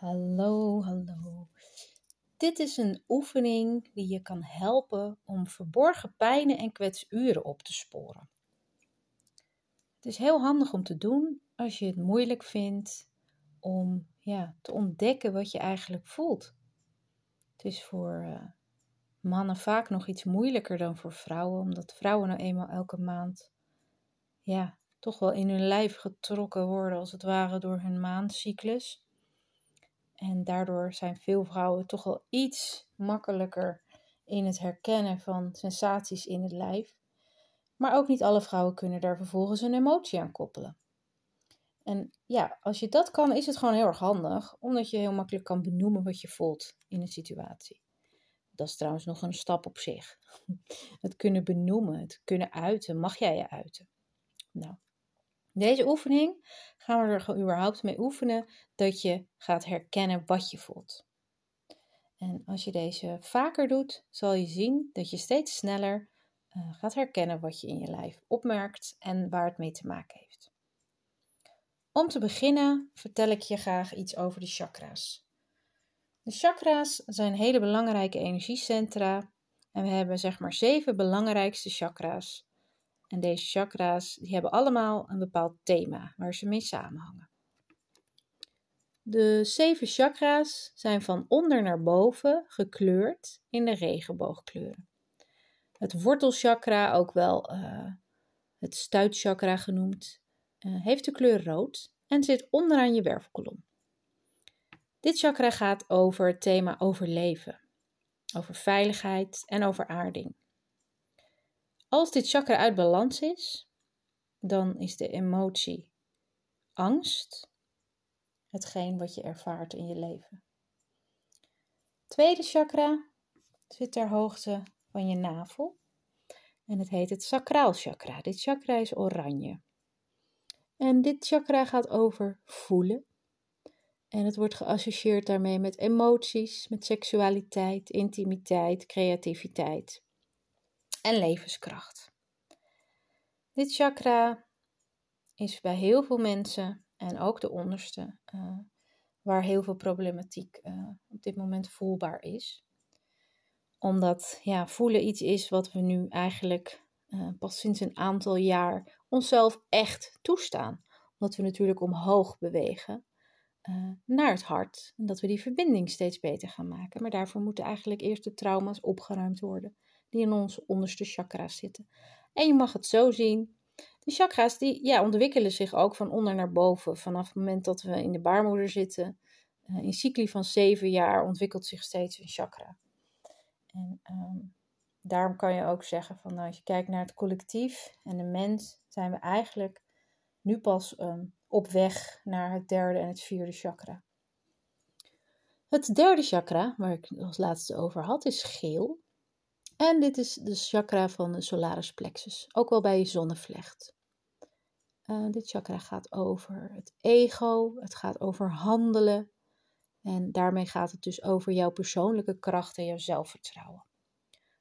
Hallo, hallo. Dit is een oefening die je kan helpen om verborgen pijnen en kwetsuren op te sporen. Het is heel handig om te doen als je het moeilijk vindt om ja, te ontdekken wat je eigenlijk voelt. Het is voor uh, mannen vaak nog iets moeilijker dan voor vrouwen, omdat vrouwen nou eenmaal elke maand ja, toch wel in hun lijf getrokken worden, als het ware, door hun maandcyclus. En daardoor zijn veel vrouwen toch wel iets makkelijker in het herkennen van sensaties in het lijf. Maar ook niet alle vrouwen kunnen daar vervolgens een emotie aan koppelen. En ja, als je dat kan, is het gewoon heel erg handig, omdat je heel makkelijk kan benoemen wat je voelt in een situatie. Dat is trouwens nog een stap op zich. Het kunnen benoemen, het kunnen uiten, mag jij je uiten. Nou, deze oefening gaan we er überhaupt mee oefenen dat je gaat herkennen wat je voelt. En als je deze vaker doet, zal je zien dat je steeds sneller uh, gaat herkennen wat je in je lijf opmerkt en waar het mee te maken heeft. Om te beginnen vertel ik je graag iets over de chakra's. De chakra's zijn hele belangrijke energiecentra en we hebben zeg maar zeven belangrijkste chakra's en deze chakra's die hebben allemaal een bepaald thema waar ze mee samenhangen. De zeven chakra's zijn van onder naar boven gekleurd in de regenboogkleuren. Het wortelchakra, ook wel uh, het stuitchakra genoemd, uh, heeft de kleur rood en zit onderaan je wervelkolom. Dit chakra gaat over het thema overleven, over veiligheid en over aarding. Als dit chakra uit balans is, dan is de emotie angst hetgeen wat je ervaart in je leven. Tweede chakra zit ter hoogte van je navel en het heet het sacraal chakra. Dit chakra is oranje. En dit chakra gaat over voelen. En het wordt geassocieerd daarmee met emoties, met seksualiteit, intimiteit, creativiteit en levenskracht. Dit chakra is bij heel veel mensen en ook de onderste, uh, waar heel veel problematiek uh, op dit moment voelbaar is. Omdat ja, voelen iets is wat we nu eigenlijk uh, pas sinds een aantal jaar onszelf echt toestaan. Omdat we natuurlijk omhoog bewegen naar het hart. En dat we die verbinding steeds beter gaan maken. Maar daarvoor moeten eigenlijk eerst de trauma's opgeruimd worden die in onze onderste chakra's zitten. En je mag het zo zien. De chakra's die, ja, ontwikkelen zich ook van onder naar boven. Vanaf het moment dat we in de baarmoeder zitten. Uh, in cycli van zeven jaar ontwikkelt zich steeds een chakra. En um, daarom kan je ook zeggen van nou, als je kijkt naar het collectief en de mens, zijn we eigenlijk nu pas um, op weg naar het derde en het vierde chakra. Het derde chakra, waar ik als laatste over had, is geel. En dit is de chakra van de solaris plexus, ook wel bij je zonnevlecht. Uh, dit chakra gaat over het ego, het gaat over handelen. En daarmee gaat het dus over jouw persoonlijke kracht en jouw zelfvertrouwen.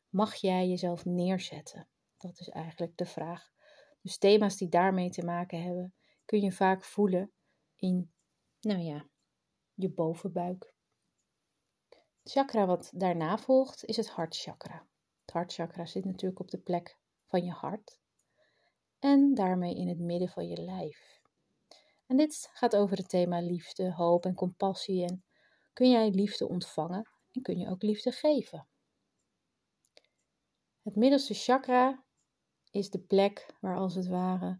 Mag jij jezelf neerzetten? Dat is eigenlijk de vraag. Dus thema's die daarmee te maken hebben, kun je vaak voelen in, nou ja, je bovenbuik. Het chakra wat daarna volgt is het hartchakra. Het hartchakra zit natuurlijk op de plek van je hart en daarmee in het midden van je lijf. En dit gaat over het thema liefde, hoop en compassie. En kun jij liefde ontvangen en kun je ook liefde geven? Het middelste chakra is de plek waar als het ware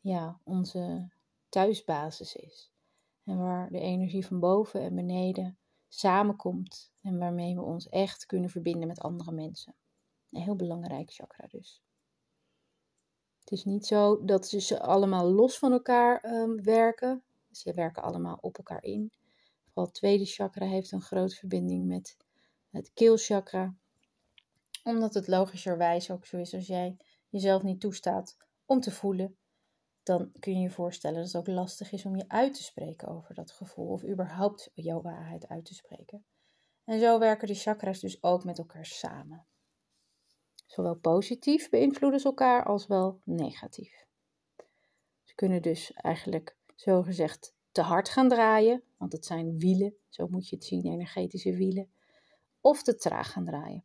ja, onze thuisbasis is. En waar de energie van boven en beneden samenkomt en waarmee we ons echt kunnen verbinden met andere mensen. Een heel belangrijk chakra dus. Het is niet zo dat ze allemaal los van elkaar um, werken. Ze werken allemaal op elkaar in. Vooral het tweede chakra heeft een grote verbinding met het keelchakra. Omdat het logischerwijs ook zo is als jij jezelf niet toestaat om te voelen. Dan kun je je voorstellen dat het ook lastig is om je uit te spreken over dat gevoel. Of überhaupt jouw waarheid uit te spreken. En zo werken de chakras dus ook met elkaar samen. Zowel positief beïnvloeden ze elkaar als wel negatief. Ze kunnen dus eigenlijk zogezegd te hard gaan draaien, want het zijn wielen, zo moet je het zien, energetische wielen, of te traag gaan draaien.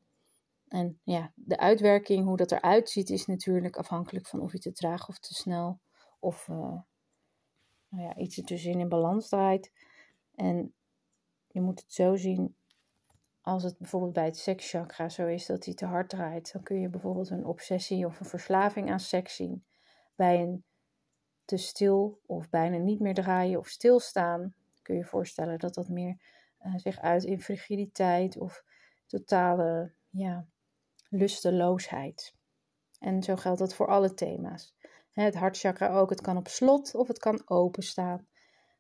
En ja, de uitwerking, hoe dat eruit ziet, is natuurlijk afhankelijk van of je te traag of te snel of uh, nou ja, iets ertussenin in balans draait. En je moet het zo zien, als het bijvoorbeeld bij het sekschakra zo is dat hij te hard draait, dan kun je bijvoorbeeld een obsessie of een verslaving aan seks zien. Bij een te stil of bijna niet meer draaien of stilstaan, kun je voorstellen dat dat meer uh, zich uit in frigiditeit of totale ja, lusteloosheid. En zo geldt dat voor alle thema's. Het hartchakra ook, het kan op slot of het kan openstaan.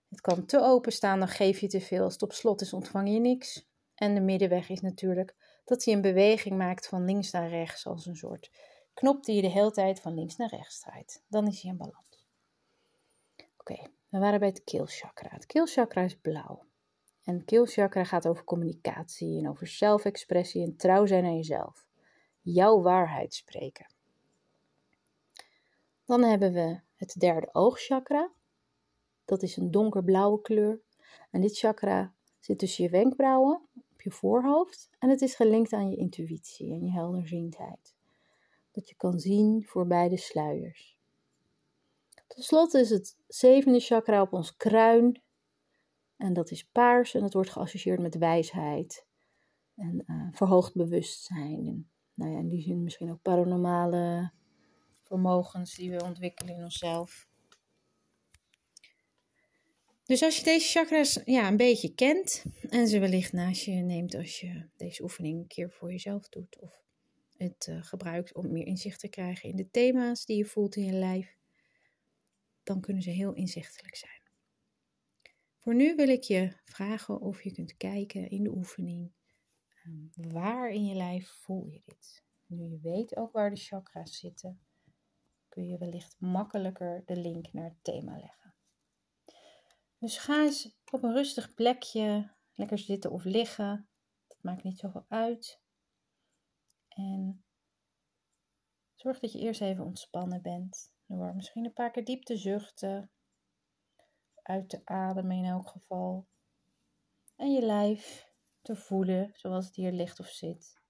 Het kan te openstaan, dan geef je te veel. Als het op slot is, ontvang je niks. En de middenweg is natuurlijk dat hij een beweging maakt van links naar rechts, als een soort knop die je de hele tijd van links naar rechts draait. Dan is hij in balans. Oké, we waren bij het keelchakra. Het keelchakra is blauw. En het keelchakra gaat over communicatie en over zelfexpressie en trouw zijn aan jezelf. Jouw waarheid spreken. Dan hebben we het derde oogchakra. Dat is een donkerblauwe kleur. En dit chakra zit tussen je wenkbrauwen, je voorhoofd. En het is gelinkt aan je intuïtie en je helderziendheid. Dat je kan zien voorbij de sluiers. Tot slot is het zevende chakra op ons kruin. En dat is paars en dat wordt geassocieerd met wijsheid en uh, verhoogd bewustzijn. En nou ja, in die zin misschien ook paranormale vermogens die we ontwikkelen in onszelf. Dus als je deze chakras ja, een beetje kent en ze wellicht naast je neemt als je deze oefening een keer voor jezelf doet of het uh, gebruikt om meer inzicht te krijgen in de thema's die je voelt in je lijf, dan kunnen ze heel inzichtelijk zijn. Voor nu wil ik je vragen of je kunt kijken in de oefening. Ehm, waar in je lijf voel je dit? Nu je weet ook waar de chakra's zitten, kun je wellicht makkelijker de link naar het thema leggen. Dus ga eens op een rustig plekje lekker zitten of liggen. Dat maakt niet zoveel uit. En zorg dat je eerst even ontspannen bent. Door misschien een paar keer diep te zuchten. Uit te ademen in elk geval. En je lijf te voelen zoals het hier ligt of zit.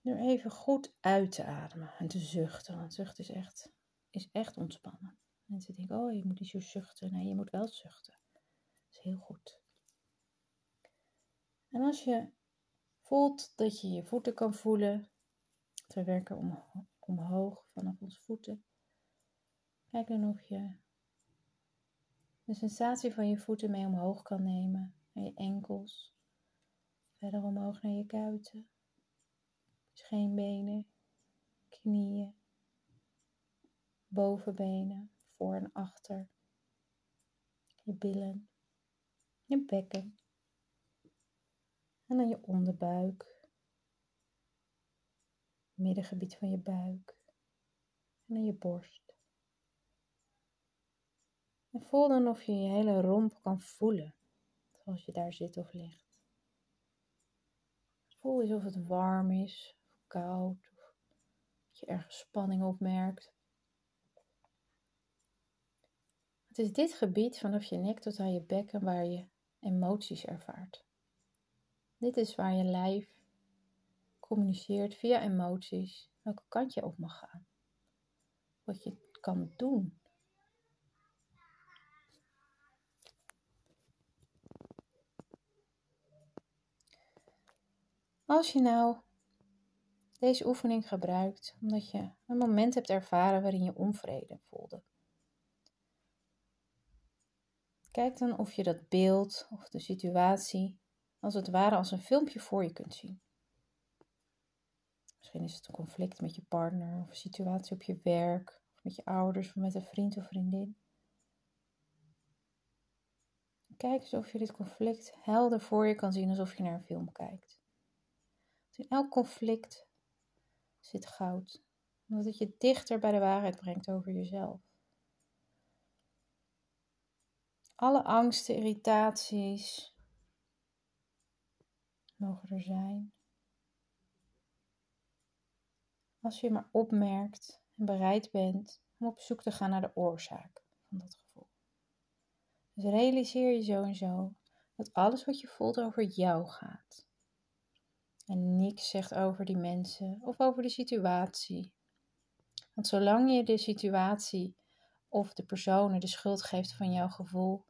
Nu even goed uit te ademen en te zuchten. Want zuchten is echt, is echt ontspannen. Mensen denken, oh je moet niet zo zuchten. Nee, je moet wel zuchten. Dat is heel goed. En als je voelt dat je je voeten kan voelen. We werken om, omhoog vanaf onze voeten. Kijk dan of je de sensatie van je voeten mee omhoog kan nemen. Naar je enkels. Verder omhoog naar je kuiten scheenbenen, knieën, bovenbenen, voor en achter, je billen, je bekken en dan je onderbuik, middengebied van je buik en dan je borst. En voel dan of je je hele romp kan voelen, zoals je daar zit of ligt. Voel eens of het warm is, koud of dat je ergens spanning opmerkt. Het is dit gebied vanaf je nek tot aan je bekken waar je emoties ervaart. Dit is waar je lijf communiceert via emoties welke kant je op mag gaan. Wat je kan doen. Als je nou deze oefening gebruikt omdat je een moment hebt ervaren waarin je onvrede voelde. Kijk dan of je dat beeld of de situatie als het ware als een filmpje voor je kunt zien. Misschien is het een conflict met je partner of een situatie op je werk of met je ouders of met een vriend of vriendin. Kijk eens of je dit conflict helder voor je kan zien alsof je naar een film kijkt. In elk conflict zit goud. Omdat het je dichter bij de waarheid brengt over jezelf. Alle angsten, irritaties mogen er zijn. Als je maar opmerkt en bereid bent om op zoek te gaan naar de oorzaak van dat gevoel. Dus realiseer je zo en zo dat alles wat je voelt over jou gaat. En niks zegt over die mensen of over de situatie. Want zolang je de situatie of de personen de schuld geeft van jouw gevoel,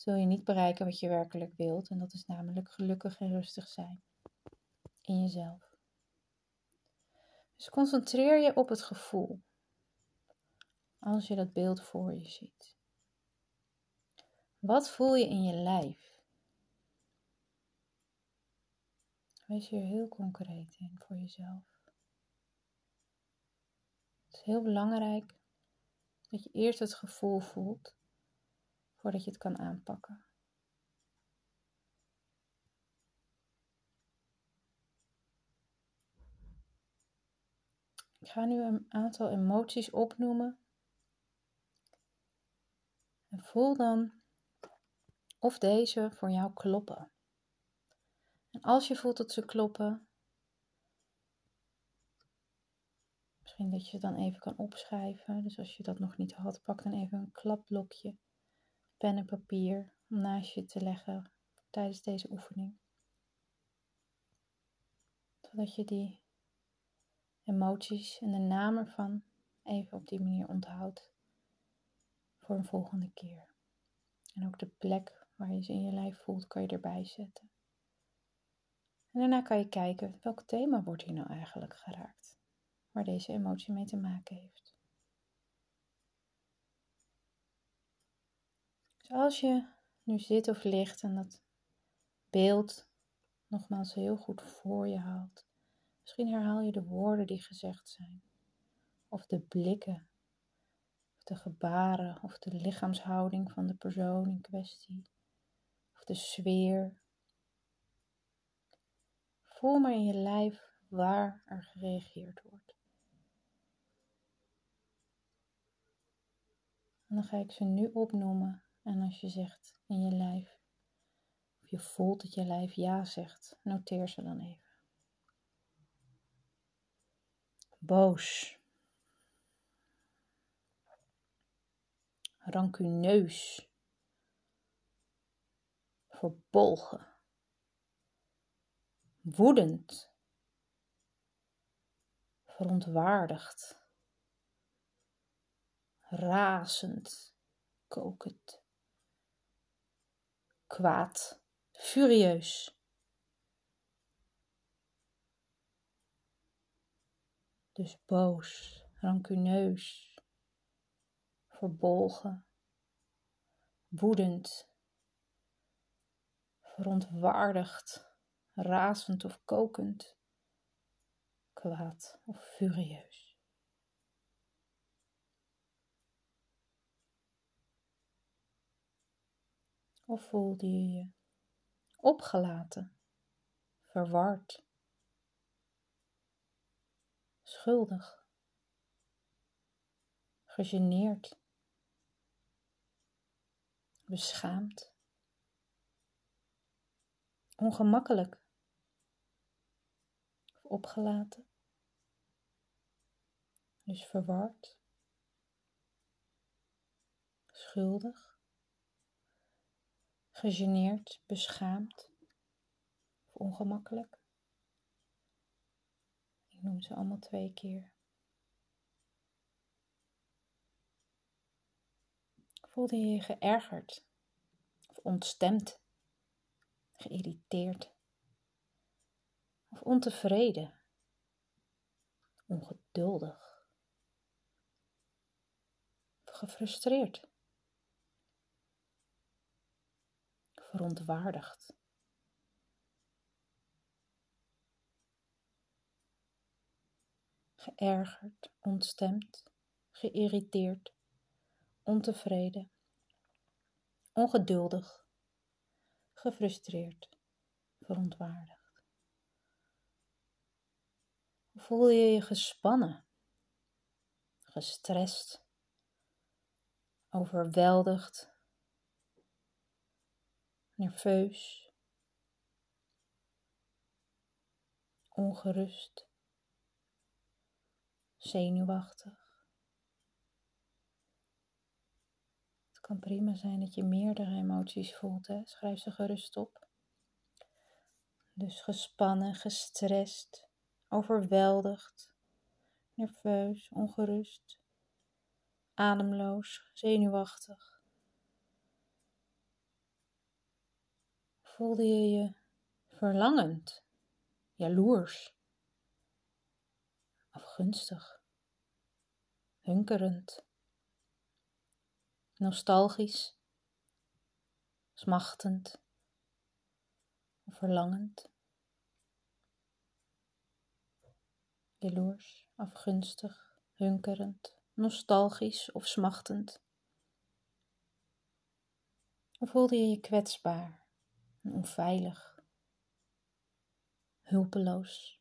zul je niet bereiken wat je werkelijk wilt. En dat is namelijk gelukkig en rustig zijn in jezelf. Dus concentreer je op het gevoel als je dat beeld voor je ziet. Wat voel je in je lijf? Wees hier heel concreet in voor jezelf. Het is heel belangrijk dat je eerst het gevoel voelt voordat je het kan aanpakken. Ik ga nu een aantal emoties opnoemen. En voel dan of deze voor jou kloppen. En als je voelt dat ze kloppen, misschien dat je het dan even kan opschrijven. Dus als je dat nog niet had, pak dan even een klapblokje, pen en papier om naast je te leggen tijdens deze oefening. Zodat je die emoties en de naam ervan even op die manier onthoudt voor een volgende keer. En ook de plek waar je ze in je lijf voelt, kan je erbij zetten. En daarna kan je kijken welk thema wordt hier nou eigenlijk geraakt, waar deze emotie mee te maken heeft. Als je nu zit of ligt en dat beeld nogmaals heel goed voor je haalt, misschien herhaal je de woorden die gezegd zijn, of de blikken, of de gebaren, of de lichaamshouding van de persoon in kwestie, of de sfeer Voel maar in je lijf waar er gereageerd wordt. En dan ga ik ze nu opnoemen. En als je zegt in je lijf, of je voelt dat je lijf ja zegt, noteer ze dan even. Boos. Rancuneus. Verbolgen woedend, verontwaardigd, razend, kokend, kwaad, furieus. Dus boos, rancuneus, verbolgen, woedend, verontwaardigd. Razend of kokend, kwaad of furieus. Of voelde je je opgelaten, verward, schuldig, gegeneerd, beschaamd, ongemakkelijk, opgelaten. Dus verward, schuldig, gegeneerd, beschaamd of ongemakkelijk. Ik noem ze allemaal twee keer. Voelde je je geërgerd of ontstemd, geïrriteerd? of ontevreden, ongeduldig of gefrustreerd, verontwaardigd. Geërgerd, ontstemd, geïrriteerd, ontevreden, ongeduldig, gefrustreerd, verontwaardigd. Voel je je gespannen, gestrest, overweldigd, nerveus, ongerust, zenuwachtig. Het kan prima zijn dat je meerdere emoties voelt. Hè? Schrijf ze gerust op. Dus gespannen, gestrest, overweldigd, nerveus, ongerust, ademloos, zenuwachtig. Voelde je je verlangend, jaloers, afgunstig, hunkerend, nostalgisch, smachtend of verlangend? jaloers, afgunstig, hunkerend, nostalgisch of smachtend? Voelde je je kwetsbaar onveilig, hulpeloos,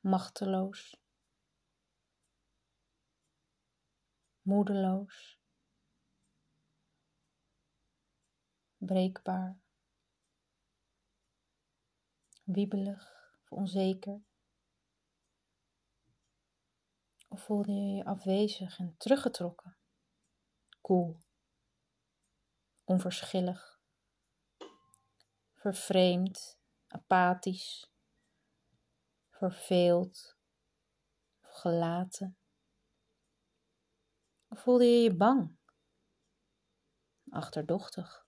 machteloos, moedeloos, breekbaar, wiebelig of onzeker? Of voelde je je afwezig en teruggetrokken? Koel, onverschillig, vervreemd, apathisch, verveeld of gelaten? Of voelde je je bang, achterdochtig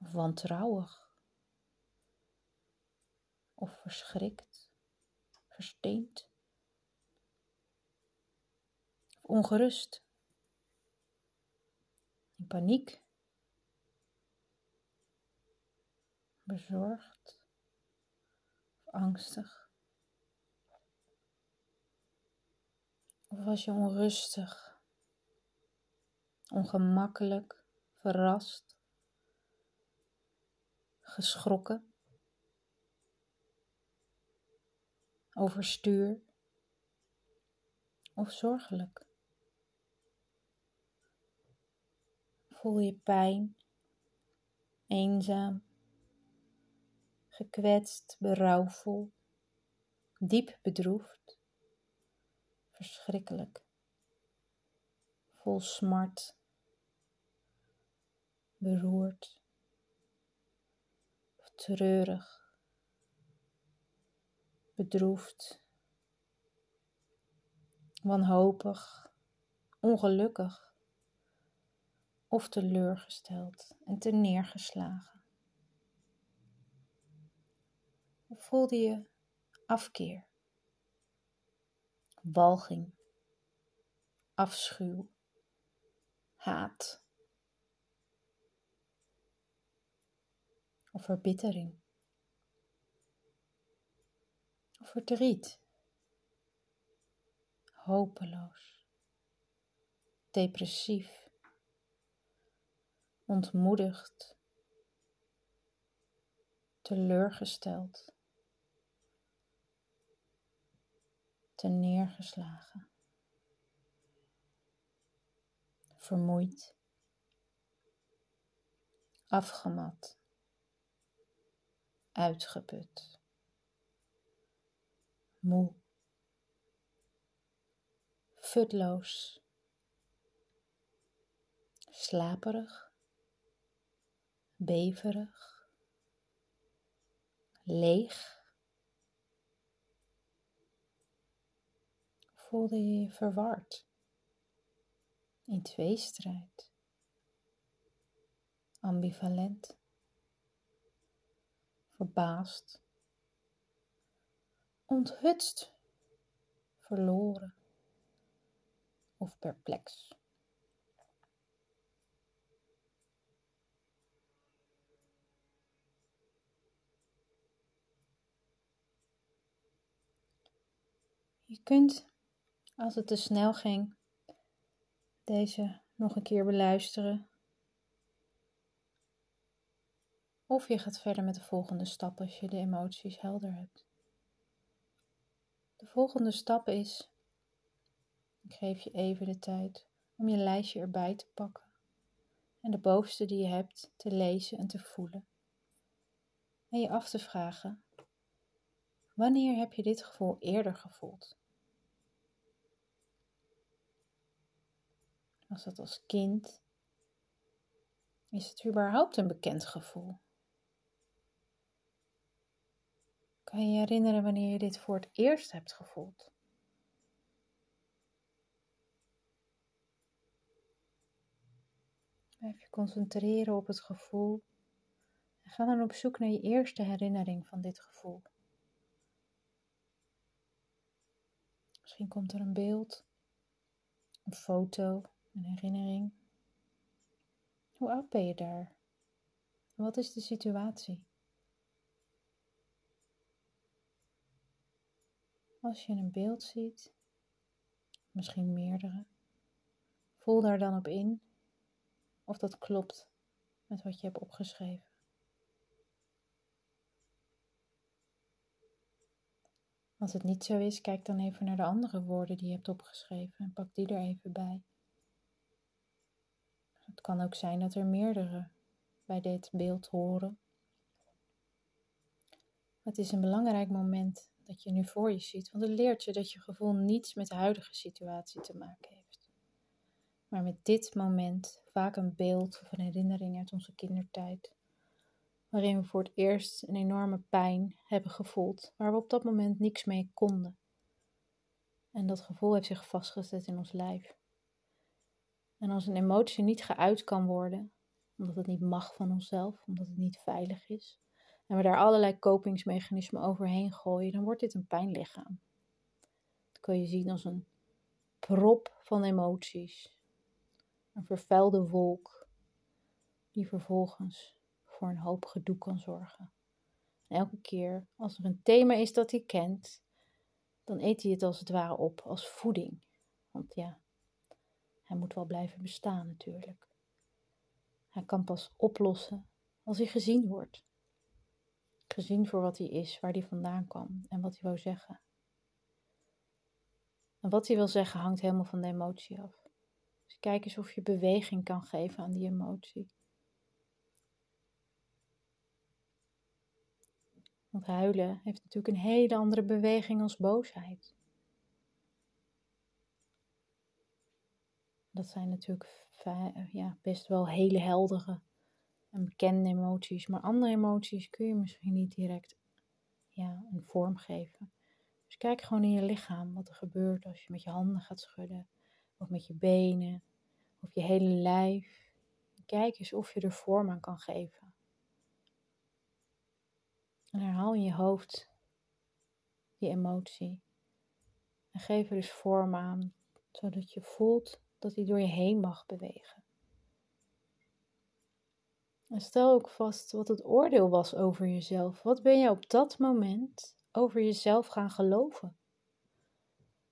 of wantrouwig? Of verschrikt, versteend? ongerust, in paniek, bezorgd of angstig? Of was je onrustig, ongemakkelijk, verrast, geschrokken, overstuur of zorgelijk? voel je pijn, eenzaam, gekwetst, berouwvol, diep bedroefd, verschrikkelijk, vol smart, beroerd, treurig, bedroefd, wanhopig, ongelukkig of teleurgesteld en te neergeslagen? Voelde je afkeer, walging, afschuw, haat. Of verbittering. Of verdriet, hopeloos, depressief? ontmoedigd, teleurgesteld, neergeslagen, vermoeid, afgemat, uitgeput, moe, futloos, slaperig. Beverig, leeg. Voelde je je verward, in tweestrijd, ambivalent, verbaasd, onthutst, verloren. Of perplex. Je kunt, als het te snel ging, deze nog een keer beluisteren. Of je gaat verder met de volgende stap als je de emoties helder hebt. De volgende stap is, ik geef je even de tijd om je lijstje erbij te pakken en de bovenste die je hebt te lezen en te voelen. En je af te vragen, wanneer heb je dit gevoel eerder gevoeld? Was dat als kind, Is het überhaupt een bekend gevoel? Kan je herinneren wanneer je dit voor het eerst hebt gevoeld? Blijf je concentreren op het gevoel en ga dan op zoek naar je eerste herinnering van dit gevoel. Misschien komt er een beeld, een foto, een herinnering. Hoe oud ben je daar? Wat is de situatie? Als je een beeld ziet, misschien meerdere, voel daar dan op in of dat klopt met wat je hebt opgeschreven. Als het niet zo is, kijk dan even naar de andere woorden die je hebt opgeschreven en pak die er even bij. Het kan ook zijn dat er meerdere bij dit beeld horen. Het is een belangrijk moment dat je nu voor je ziet, want het leert je dat je gevoel niets met de huidige situatie te maken heeft. Maar met dit moment vaak een beeld of een herinnering uit onze kindertijd, waarin we voor het eerst een enorme pijn hebben gevoeld, waar we op dat moment niks mee konden. En dat gevoel heeft zich vastgezet in ons lijf. En als een emotie niet geuit kan worden, omdat het niet mag van onszelf, omdat het niet veilig is, en we daar allerlei kopingsmechanismen overheen gooien, dan wordt dit een pijnlichaam. Dat kun je zien als een prop van emoties. Een vervuilde wolk die vervolgens voor een hoop gedoe kan zorgen. En elke keer als er een thema is dat hij kent, dan eet hij het als het ware op als voeding. Want ja, hij moet wel blijven bestaan natuurlijk. Hij kan pas oplossen als hij gezien wordt gezien voor wat hij is, waar hij vandaan kwam en wat hij wou zeggen. En wat hij wil zeggen hangt helemaal van de emotie af. Dus kijk eens of je beweging kan geven aan die emotie. Want huilen heeft natuurlijk een hele andere beweging als boosheid. Dat zijn natuurlijk ja, best wel hele heldere en bekende emoties, maar andere emoties kun je misschien niet direct ja, een vorm geven. Dus kijk gewoon in je lichaam wat er gebeurt als je met je handen gaat schudden, of met je benen, of je hele lijf. Kijk eens of je er vorm aan kan geven. En herhaal in je hoofd die emotie. En geef er dus vorm aan, zodat je voelt dat die door je heen mag bewegen. En stel ook vast wat het oordeel was over jezelf. Wat ben je op dat moment over jezelf gaan geloven?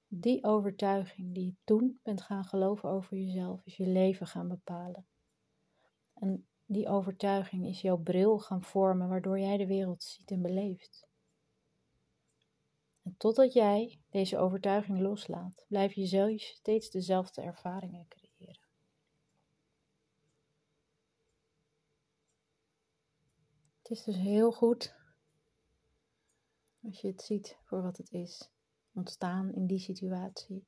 Die overtuiging die je toen bent gaan geloven over jezelf, is je leven gaan bepalen. En die overtuiging is jouw bril gaan vormen, waardoor jij de wereld ziet en beleeft. En totdat jij deze overtuiging loslaat, blijf je zelf steeds dezelfde ervaringen krijgen. Het is dus heel goed als je het ziet voor wat het is. Ontstaan in die situatie.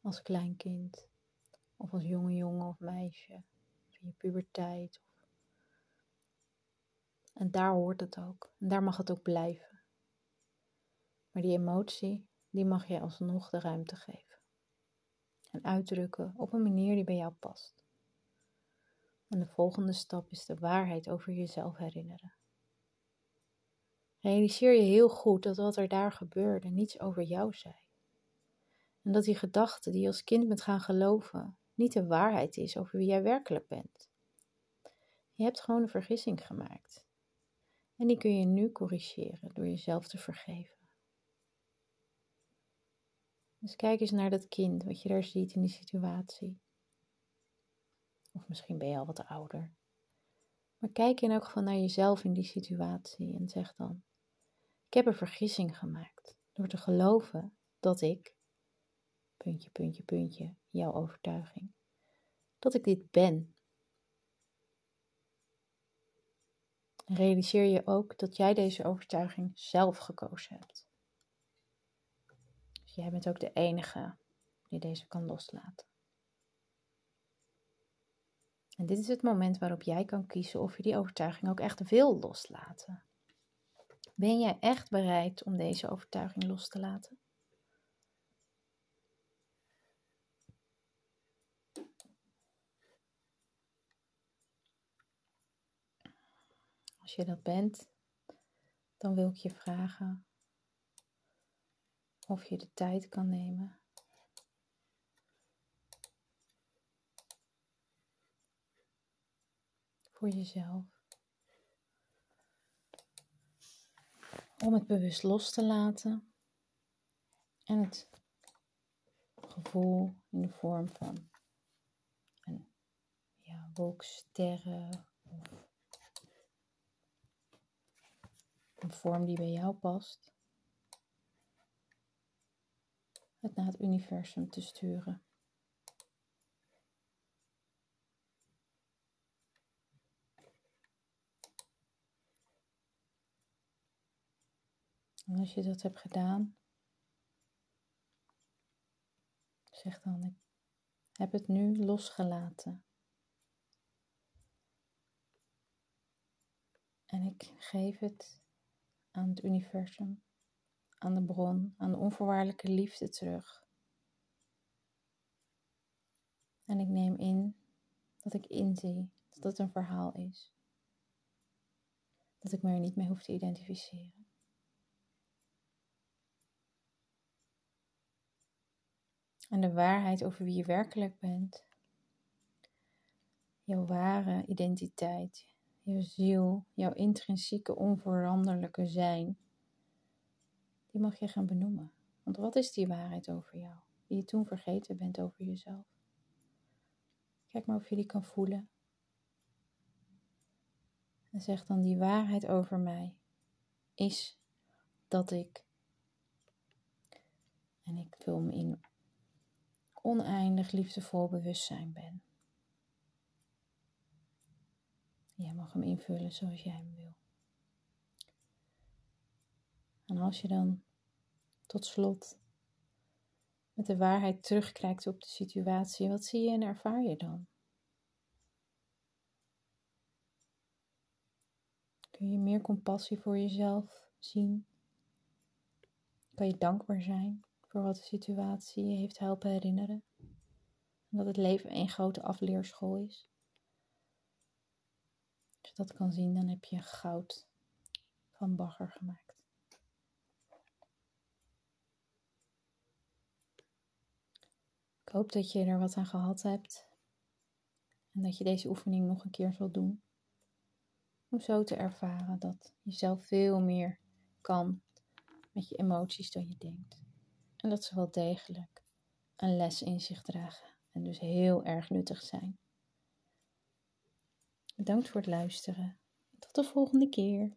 Als klein kind. Of als jonge jongen of meisje. Of in je puberteit. En daar hoort het ook. En daar mag het ook blijven. Maar die emotie, die mag je alsnog de ruimte geven. En uitdrukken op een manier die bij jou past. En de volgende stap is de waarheid over jezelf herinneren. Realiseer je heel goed dat wat er daar gebeurde niets over jou zei. En dat die gedachte die je als kind bent gaan geloven niet de waarheid is over wie jij werkelijk bent. Je hebt gewoon een vergissing gemaakt. En die kun je nu corrigeren door jezelf te vergeven. Dus kijk eens naar dat kind, wat je daar ziet in die situatie. Of misschien ben je al wat ouder. Maar kijk in elk geval naar jezelf in die situatie en zeg dan: Ik heb een vergissing gemaakt door te geloven dat ik, puntje, puntje, puntje, jouw overtuiging, dat ik dit ben. realiseer je ook dat jij deze overtuiging zelf gekozen hebt. Jij bent ook de enige die deze kan loslaten. En dit is het moment waarop jij kan kiezen of je die overtuiging ook echt wil loslaten. Ben jij echt bereid om deze overtuiging los te laten? Als je dat bent, dan wil ik je vragen of je de tijd kan nemen. Voor jezelf. Om het bewust los te laten. En het gevoel in de vorm van een ja, wolk sterren of een vorm die bij jou past, het naar het universum te sturen. En als je dat hebt gedaan, zeg dan, ik heb het nu losgelaten. En ik geef het aan het universum, aan de bron, aan de onvoorwaardelijke liefde terug. En ik neem in dat ik inzie dat het een verhaal is. Dat ik me er niet mee hoef te identificeren. En de waarheid over wie je werkelijk bent, jouw ware identiteit, jouw ziel, jouw intrinsieke onveranderlijke zijn, die mag je gaan benoemen. Want wat is die waarheid over jou, die je toen vergeten bent over jezelf? Kijk maar of je die kan voelen. En zeg dan die waarheid over mij is dat ik. En ik vul me in oneindig liefdevol bewustzijn ben. Jij mag hem invullen zoals jij hem wil. En als je dan tot slot met de waarheid terugkijkt op de situatie, wat zie je en ervaar je dan? Kun je meer compassie voor jezelf zien? Kan je dankbaar zijn voor wat de situatie je heeft helpen herinneren? En dat het leven een grote afleerschool is? Als je dat kan zien, dan heb je goud van bagger gemaakt. Ik hoop dat je er wat aan gehad hebt en dat je deze oefening nog een keer zal doen. Om zo te ervaren dat je zelf veel meer kan met je emoties dan je denkt. En dat ze wel degelijk een les in zich dragen en dus heel erg nuttig zijn. Bedankt voor het luisteren. Tot de volgende keer.